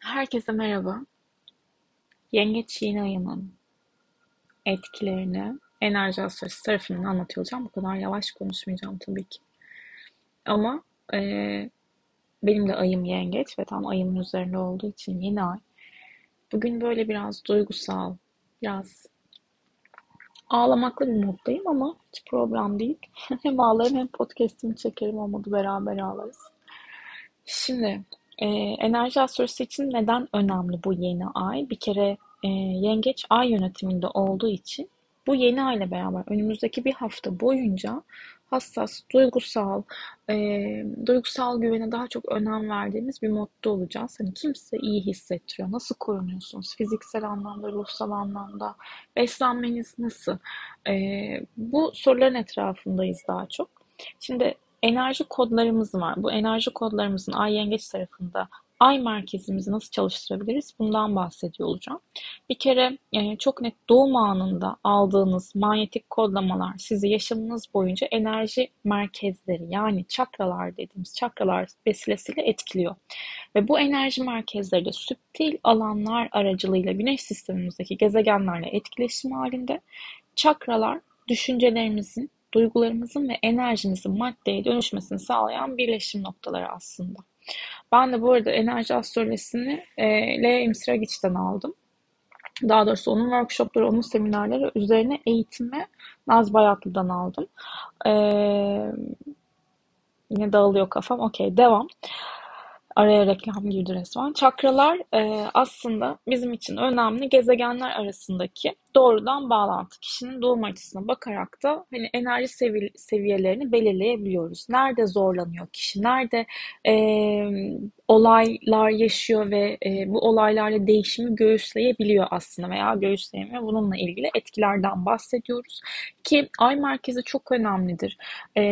Herkese merhaba. Yengeç yeni ayının etkilerini enerji astrolojisi tarafından anlatıyor. Bu kadar yavaş konuşmayacağım tabii ki. Ama e, benim de ayım yengeç ve tam ayımın üzerinde olduğu için yeni ay. Bugün böyle biraz duygusal, biraz ağlamaklı bir moddayım ama hiç problem değil. hem ağlarım hem podcast'imi çekerim olmadı beraber ağlarız. Şimdi e, enerji astrolojisi için neden önemli bu yeni ay? Bir kere e, yengeç ay yönetiminde olduğu için bu yeni ay ile beraber önümüzdeki bir hafta boyunca hassas, duygusal, e, duygusal güvene daha çok önem verdiğimiz bir modda olacağız. Hani kimse iyi hissettiriyor. Nasıl korunuyorsunuz? Fiziksel anlamda, ruhsal anlamda. Beslenmeniz nasıl? E, bu soruların etrafındayız daha çok. Şimdi enerji kodlarımız var. Bu enerji kodlarımızın Ay Yengeç tarafında Ay merkezimizi nasıl çalıştırabiliriz? Bundan bahsediyor olacağım. Bir kere yani e, çok net doğum anında aldığınız manyetik kodlamalar sizi yaşamınız boyunca enerji merkezleri yani çakralar dediğimiz çakralar vesilesiyle etkiliyor. Ve bu enerji merkezleri de süptil alanlar aracılığıyla güneş sistemimizdeki gezegenlerle etkileşim halinde çakralar düşüncelerimizin duygularımızın ve enerjimizin maddeye dönüşmesini sağlayan birleşim noktaları aslında. Ben de bu arada enerji astrolojisini e, Lea Imsiragiç'ten aldım. Daha doğrusu onun workshopları, onun seminerleri üzerine eğitimi Naz Bayatlı'dan aldım. Ee, yine dağılıyor kafam. Okey, devam. Araya reklam girdi resmen. Çakralar e, aslında bizim için önemli gezegenler arasındaki doğrudan bağlantı. Kişinin doğum haritasına bakarak da hani enerji sevi seviyelerini belirleyebiliyoruz. Nerede zorlanıyor kişi, nerede e, olaylar yaşıyor ve e, bu olaylarla değişimi göğüsleyebiliyor aslında veya göğüsleyemiyor. Bununla ilgili etkilerden bahsediyoruz. Ki ay merkezi çok önemlidir. E,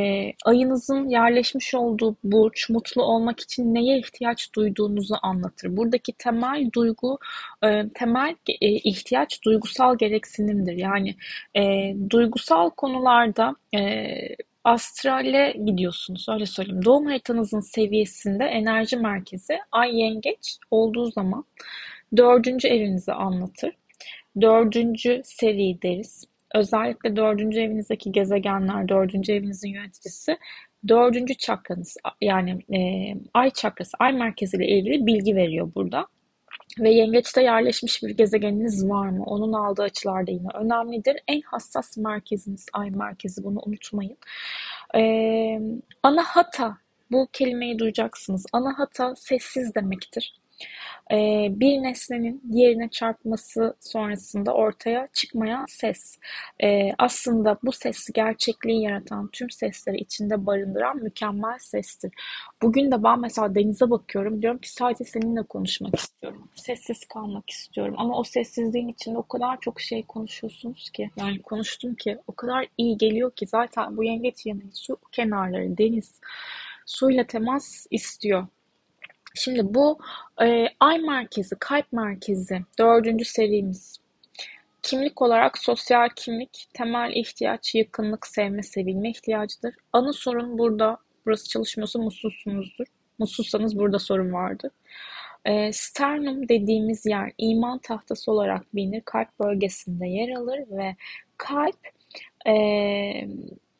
ayınızın yerleşmiş olduğu burç mutlu olmak için neye ihtiyaç duyduğunuzu anlatır. Buradaki temel duygu, e, temel e, ihtiyaç duygusal gereksinimdir. Yani e, duygusal konularda e, astrale gidiyorsunuz öyle söyleyeyim. Doğum haritanızın seviyesinde enerji merkezi ay yengeç olduğu zaman dördüncü evinizi anlatır. Dördüncü seri deriz. Özellikle dördüncü evinizdeki gezegenler, dördüncü evinizin yöneticisi dördüncü çakranız yani e, ay çakrası, ay merkeziyle ilgili bilgi veriyor burada. Ve yengeçte yerleşmiş bir gezegeniniz var mı? Onun aldığı açılar da yine önemlidir. En hassas merkeziniz ay merkezi bunu unutmayın. Ee, anahata bu kelimeyi duyacaksınız. Anahata sessiz demektir. Ee, bir nesnenin diğerine çarpması sonrasında ortaya çıkmayan ses. Ee, aslında bu ses gerçekliği yaratan tüm sesleri içinde barındıran mükemmel sestir. Bugün de ben mesela denize bakıyorum. Diyorum ki sadece seninle konuşmak istiyorum. Sessiz kalmak istiyorum. Ama o sessizliğin içinde o kadar çok şey konuşuyorsunuz ki. Yani konuştum ki o kadar iyi geliyor ki zaten bu yengeç yanı su kenarları, deniz suyla temas istiyor. Şimdi bu e, ay merkezi, kalp merkezi dördüncü serimiz. Kimlik olarak sosyal kimlik, temel ihtiyaç, yakınlık, sevme, sevilme ihtiyacıdır. Ana sorun burada, burası çalışmıyorsa mutsuzsunuzdur. Mutsuzsanız burada sorun vardır. E, sternum dediğimiz yer iman tahtası olarak bilinir. Kalp bölgesinde yer alır ve kalp e,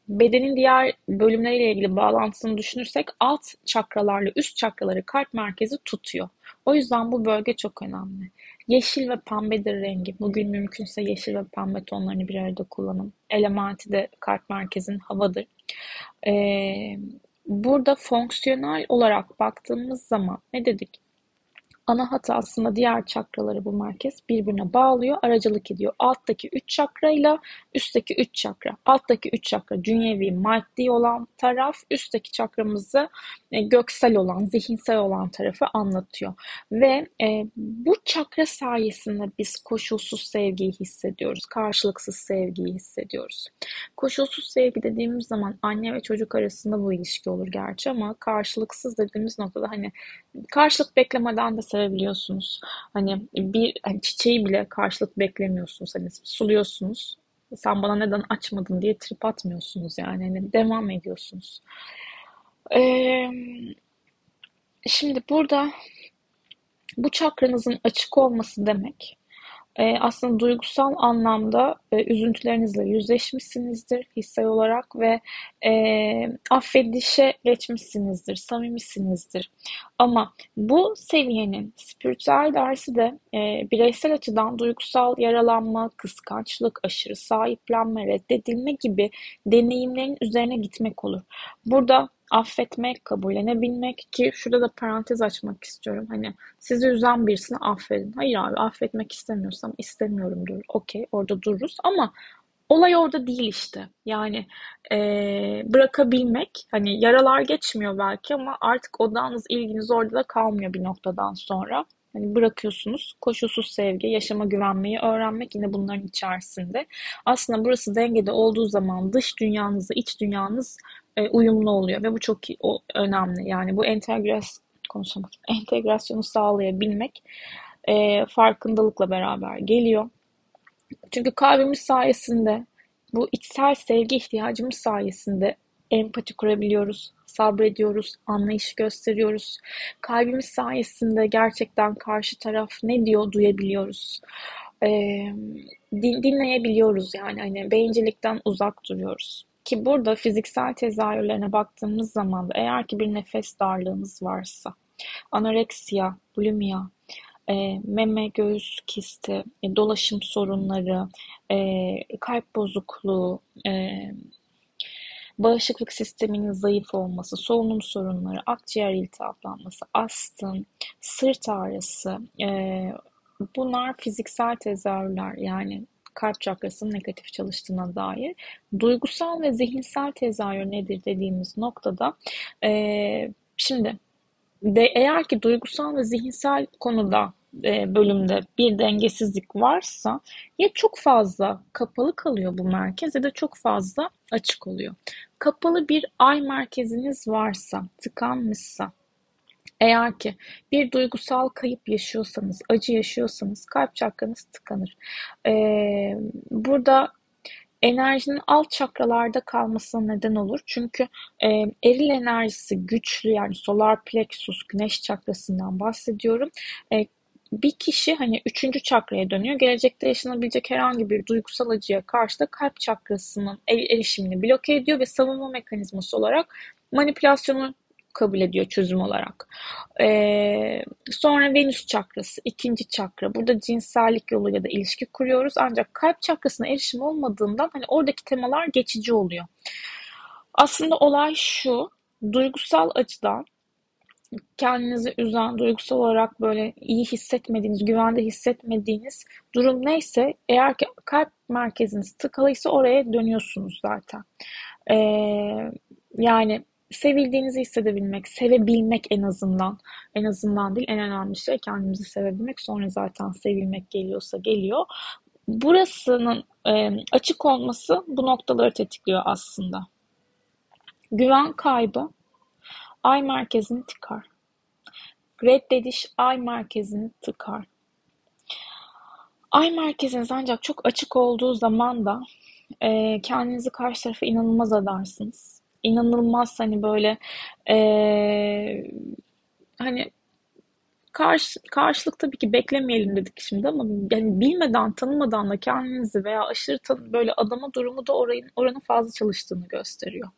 bedenin diğer bölümleriyle ilgili bağlantısını düşünürsek alt çakralarla üst çakraları kalp merkezi tutuyor. O yüzden bu bölge çok önemli. Yeşil ve pembedir rengi. Bugün mümkünse yeşil ve pembe tonlarını bir arada kullanın. Elementi de kalp merkezin havadır. Ee, burada fonksiyonel olarak baktığımız zaman ne dedik? Ana hat aslında diğer çakraları bu merkez birbirine bağlıyor, aracılık ediyor. Alttaki 3 çakra ile üstteki 3 çakra. Alttaki 3 çakra dünyevi, maddi olan taraf, üstteki çakramızı e, göksel olan, zihinsel olan tarafı anlatıyor. Ve e, bu çakra sayesinde biz koşulsuz sevgiyi hissediyoruz. Karşılıksız sevgiyi hissediyoruz. Koşulsuz sevgi dediğimiz zaman anne ve çocuk arasında bu ilişki olur gerçi ama karşılıksız dediğimiz noktada hani karşılık beklemeden de sevebiliyorsunuz. Hani bir hani çiçeği bile karşılık beklemiyorsunuz. Hani suluyorsunuz. Sen bana neden açmadın diye trip atmıyorsunuz yani. Hani devam ediyorsunuz. Ee, şimdi burada bu çakranızın açık olması demek e, aslında duygusal anlamda e, üzüntülerinizle yüzleşmişsinizdir hissel olarak ve e, affedişe geçmişsinizdir, samimisinizdir. Ama bu seviyenin spiritüel dersi de e, bireysel açıdan duygusal yaralanma, kıskançlık, aşırı sahiplenme, reddedilme gibi deneyimlerin üzerine gitmek olur. Burada affetmek, kabullenebilmek ki şurada da parantez açmak istiyorum. Hani sizi üzen birisini affedin. Hayır abi affetmek istemiyorsam istemiyorum dur. Okey orada dururuz ama olay orada değil işte. Yani e, bırakabilmek hani yaralar geçmiyor belki ama artık odağınız ilginiz orada da kalmıyor bir noktadan sonra. Hani bırakıyorsunuz. Koşulsuz sevgi, yaşama güvenmeyi öğrenmek yine bunların içerisinde. Aslında burası dengede olduğu zaman dış dünyanızla iç dünyanız e, uyumlu oluyor ve bu çok o, önemli. Yani bu entegras. Entegrasyonu sağlayabilmek e, farkındalıkla beraber geliyor. Çünkü kalbimiz sayesinde bu içsel sevgi ihtiyacımız sayesinde empati kurabiliyoruz, sabrediyoruz, anlayış gösteriyoruz. Kalbimiz sayesinde gerçekten karşı taraf ne diyor duyabiliyoruz. Ee, din, dinleyebiliyoruz yani hani bencillikten uzak duruyoruz. Ki burada fiziksel tezahürlerine baktığımız zaman da eğer ki bir nefes darlığınız varsa, anoreksiya, bulimia, e, meme göğüs kisti, e, dolaşım sorunları, e, kalp bozukluğu, e, bağışıklık sisteminin zayıf olması, solunum sorunları, akciğer iltihaplanması, astım, sırt ağrısı, e, bunlar fiziksel tezahürler. Yani kalp çakrasının negatif çalıştığına dair. Duygusal ve zihinsel tezahür nedir dediğimiz noktada e, şimdi de eğer ki duygusal ve zihinsel konuda e, bölümde bir dengesizlik varsa ya çok fazla kapalı kalıyor bu merkez ya da çok fazla açık oluyor. Kapalı bir ay merkeziniz varsa, tıkanmışsa, eğer ki bir duygusal kayıp yaşıyorsanız, acı yaşıyorsanız kalp çakranız tıkanır. Ee, burada enerjinin alt çakralarda kalmasına neden olur. Çünkü e, eril enerjisi güçlü yani solar plexus, güneş çakrasından bahsediyorum. E, bir kişi hani üçüncü çakraya dönüyor. Gelecekte yaşanabilecek herhangi bir duygusal acıya karşı da kalp çakrasının erişimini bloke ediyor ve savunma mekanizması olarak manipülasyonu kabul ediyor çözüm olarak. Ee, sonra Venüs çakrası, ikinci çakra. Burada cinsellik yoluyla da ilişki kuruyoruz. Ancak kalp çakrasına erişim olmadığından hani oradaki temalar geçici oluyor. Aslında olay şu, duygusal açıdan kendinizi üzen, duygusal olarak böyle iyi hissetmediğiniz, güvende hissetmediğiniz durum neyse eğer ki kalp merkeziniz tıkalıysa oraya dönüyorsunuz zaten. Ee, yani sevildiğinizi hissedebilmek, sevebilmek en azından. En azından değil, en önemli şey kendimizi sevebilmek. Sonra zaten sevilmek geliyorsa geliyor. Burasının e, açık olması bu noktaları tetikliyor aslında. Güven kaybı ay merkezini tıkar. Reddediş ay merkezini tıkar. Ay merkeziniz ancak çok açık olduğu zaman da e, kendinizi karşı tarafa inanılmaz adarsınız inanılmaz hani böyle ee, hani karşı, karşılık tabii ki beklemeyelim dedik şimdi ama yani bilmeden tanımadan da kendinizi veya aşırı tan böyle adama durumu da oranın, oranın fazla çalıştığını gösteriyor.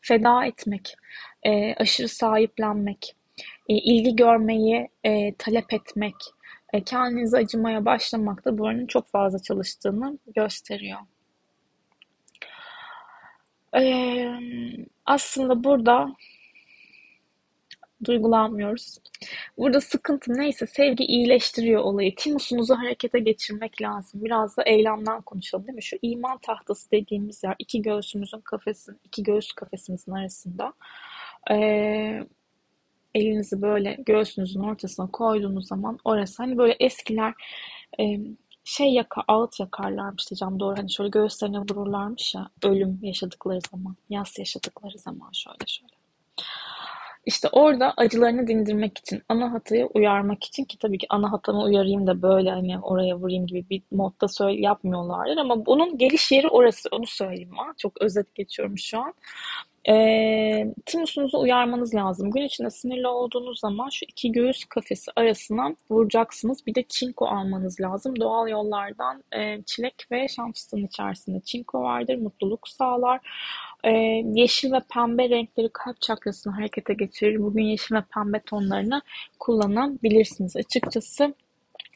Feda etmek, e, aşırı sahiplenmek, e, ilgi görmeyi e, talep etmek, e, kendinize acımaya başlamak da buranın çok fazla çalıştığını gösteriyor. Ee, aslında burada duygulanmıyoruz. Burada sıkıntı neyse sevgi iyileştiriyor olayı. Timusunuzu harekete geçirmek lazım. Biraz da eylemden konuşalım değil mi? Şu iman tahtası dediğimiz yer iki göğsümüzün kafesin, iki göğüs kafesimizin arasında. Ee, elinizi böyle göğsünüzün ortasına koyduğunuz zaman orası hani böyle eskiler e, şey yaka, ağıt yakarlarmış diyeceğim doğru hani şöyle göğüslerine vururlarmış ya ölüm yaşadıkları zaman, yas yaşadıkları zaman şöyle şöyle. İşte orada acılarını dindirmek için, ana hatayı uyarmak için ki tabii ki ana hatamı uyarayım da böyle hani oraya vurayım gibi bir modda söyle, yapmıyorlardır ama bunun geliş yeri orası onu söyleyeyim ha. Çok özet geçiyorum şu an. E, timusunuzu uyarmanız lazım. Gün içinde sinirli olduğunuz zaman şu iki göğüs kafesi arasına vuracaksınız. Bir de çinko almanız lazım. Doğal yollardan e, çilek ve şam fıstığının içerisinde çinko vardır. Mutluluk sağlar. E, yeşil ve pembe renkleri kalp çakrasını harekete geçirir. Bugün yeşil ve pembe tonlarını kullanabilirsiniz açıkçası.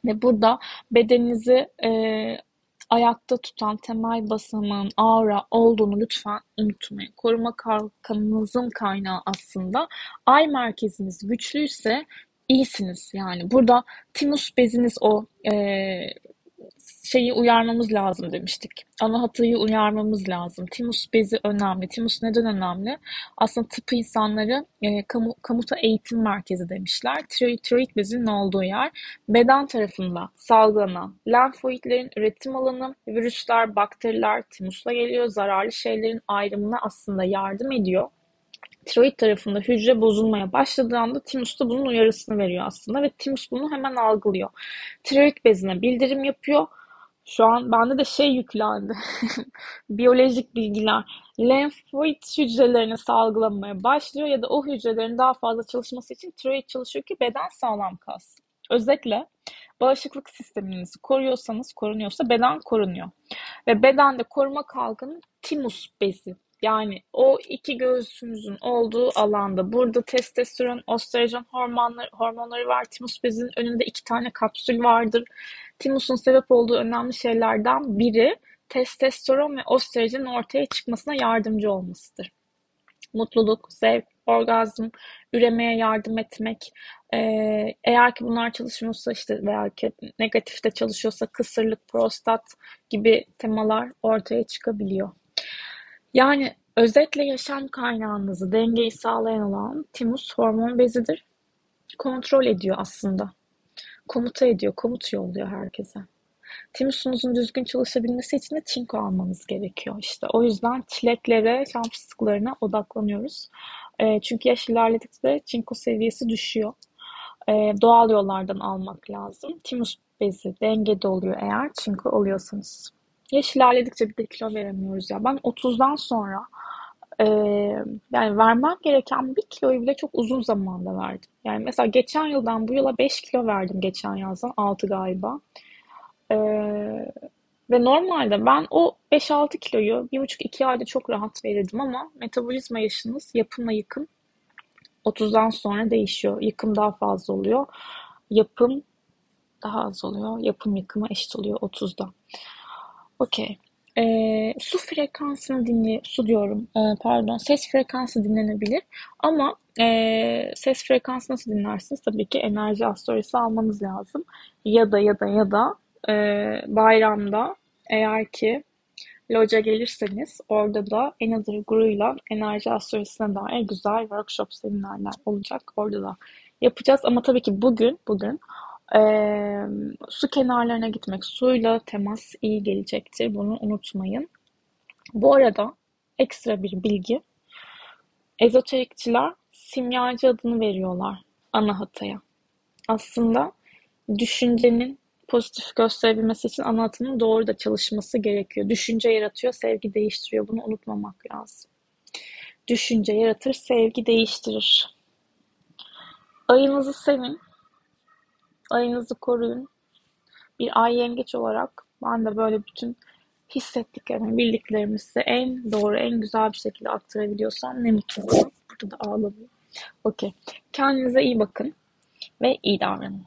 Ve burada bedeninizi e, ayakta tutan temel basamağın aura olduğunu lütfen unutmayın. Koruma kalkanınızın kaynağı aslında ay merkeziniz güçlüyse iyisiniz. Yani burada timus beziniz o e, şeyi uyarmamız lazım demiştik. Ana hatayı uyarmamız lazım. Timus bezi önemli. Timus neden önemli? Aslında tıp insanları e, kamu, kamuta eğitim merkezi demişler. Tiroid, tiroid bezinin olduğu yer. Beden tarafında salgılanan lenfoidlerin üretim alanı, virüsler, bakteriler timusla geliyor. Zararlı şeylerin ayrımına aslında yardım ediyor tiroid tarafında hücre bozulmaya başladığı anda timus da bunun uyarısını veriyor aslında ve timus bunu hemen algılıyor. Tiroid bezine bildirim yapıyor şu an bende de şey yüklendi. Biyolojik bilgiler. Lenfoid hücrelerini salgılamaya başlıyor ya da o hücrelerin daha fazla çalışması için tiroid çalışıyor ki beden sağlam kalsın. Özetle bağışıklık sisteminizi koruyorsanız, korunuyorsa beden korunuyor. Ve bedende koruma kalkanı timus bezi. Yani o iki göğsümüzün olduğu alanda burada testosteron, östrojen hormonları, hormonları var. Timus bezinin önünde iki tane kapsül vardır. Timus'un sebep olduğu önemli şeylerden biri testosteron ve östrojenin ortaya çıkmasına yardımcı olmasıdır. Mutluluk, zevk, orgazm, üremeye yardım etmek, ee, eğer ki bunlar çalışmıyorsa işte veya ki negatifte çalışıyorsa kısırlık, prostat gibi temalar ortaya çıkabiliyor. Yani özetle yaşam kaynağınızı dengeyi sağlayan olan timus hormon bezidir. Kontrol ediyor aslında komuta ediyor, komut yolluyor herkese. Timusunuzun düzgün çalışabilmesi için de çinko almanız gerekiyor işte. O yüzden çileklere, şam fıstıklarına odaklanıyoruz. E, çünkü yaş ilerledikçe çinko seviyesi düşüyor. E, doğal yollardan almak lazım. Timus bezi dengede oluyor eğer çinko alıyorsanız. Yaş ilerledikçe bir de kilo veremiyoruz ya. Ben 30'dan sonra e, yani vermem gereken bir kiloyu bile çok uzun zamanda verdim. Yani mesela geçen yıldan bu yıla 5 kilo verdim geçen yazdan 6 galiba. E, ve normalde ben o 5-6 kiloyu 1,5-2 ayda çok rahat verirdim ama metabolizma yaşınız yapımla yıkım 30'dan sonra değişiyor. Yıkım daha fazla oluyor. Yapım daha az oluyor. Yapım yıkıma eşit oluyor 30'da. Okey. E, su frekansını dinle, su diyorum, e, pardon, ses frekansı dinlenebilir. Ama e, ses frekansı nasıl dinlersiniz? Tabii ki enerji astrolojisi almanız lazım. Ya da ya da ya da e, bayramda eğer ki loca gelirseniz orada da Another Guru'yla enerji astrolojisine dair güzel workshop seminerler olacak. Orada da yapacağız. Ama tabii ki bugün bugün ee, su kenarlarına gitmek, suyla temas iyi gelecektir. Bunu unutmayın. Bu arada ekstra bir bilgi. Ezoterikçiler simyacı adını veriyorlar ana hataya. Aslında düşüncenin pozitif gösterebilmesi için ana hatının doğru da çalışması gerekiyor. Düşünce yaratıyor, sevgi değiştiriyor. Bunu unutmamak lazım. Düşünce yaratır, sevgi değiştirir. Ayınızı sevin. Ayınızı koruyun. Bir ay yengeç olarak ben de böyle bütün hissettiklerimi, bildiklerimi size en doğru, en güzel bir şekilde aktarabiliyorsam ne mutlu bana. Burada da ağlamayayım. Okey. Kendinize iyi bakın ve iyi davranın.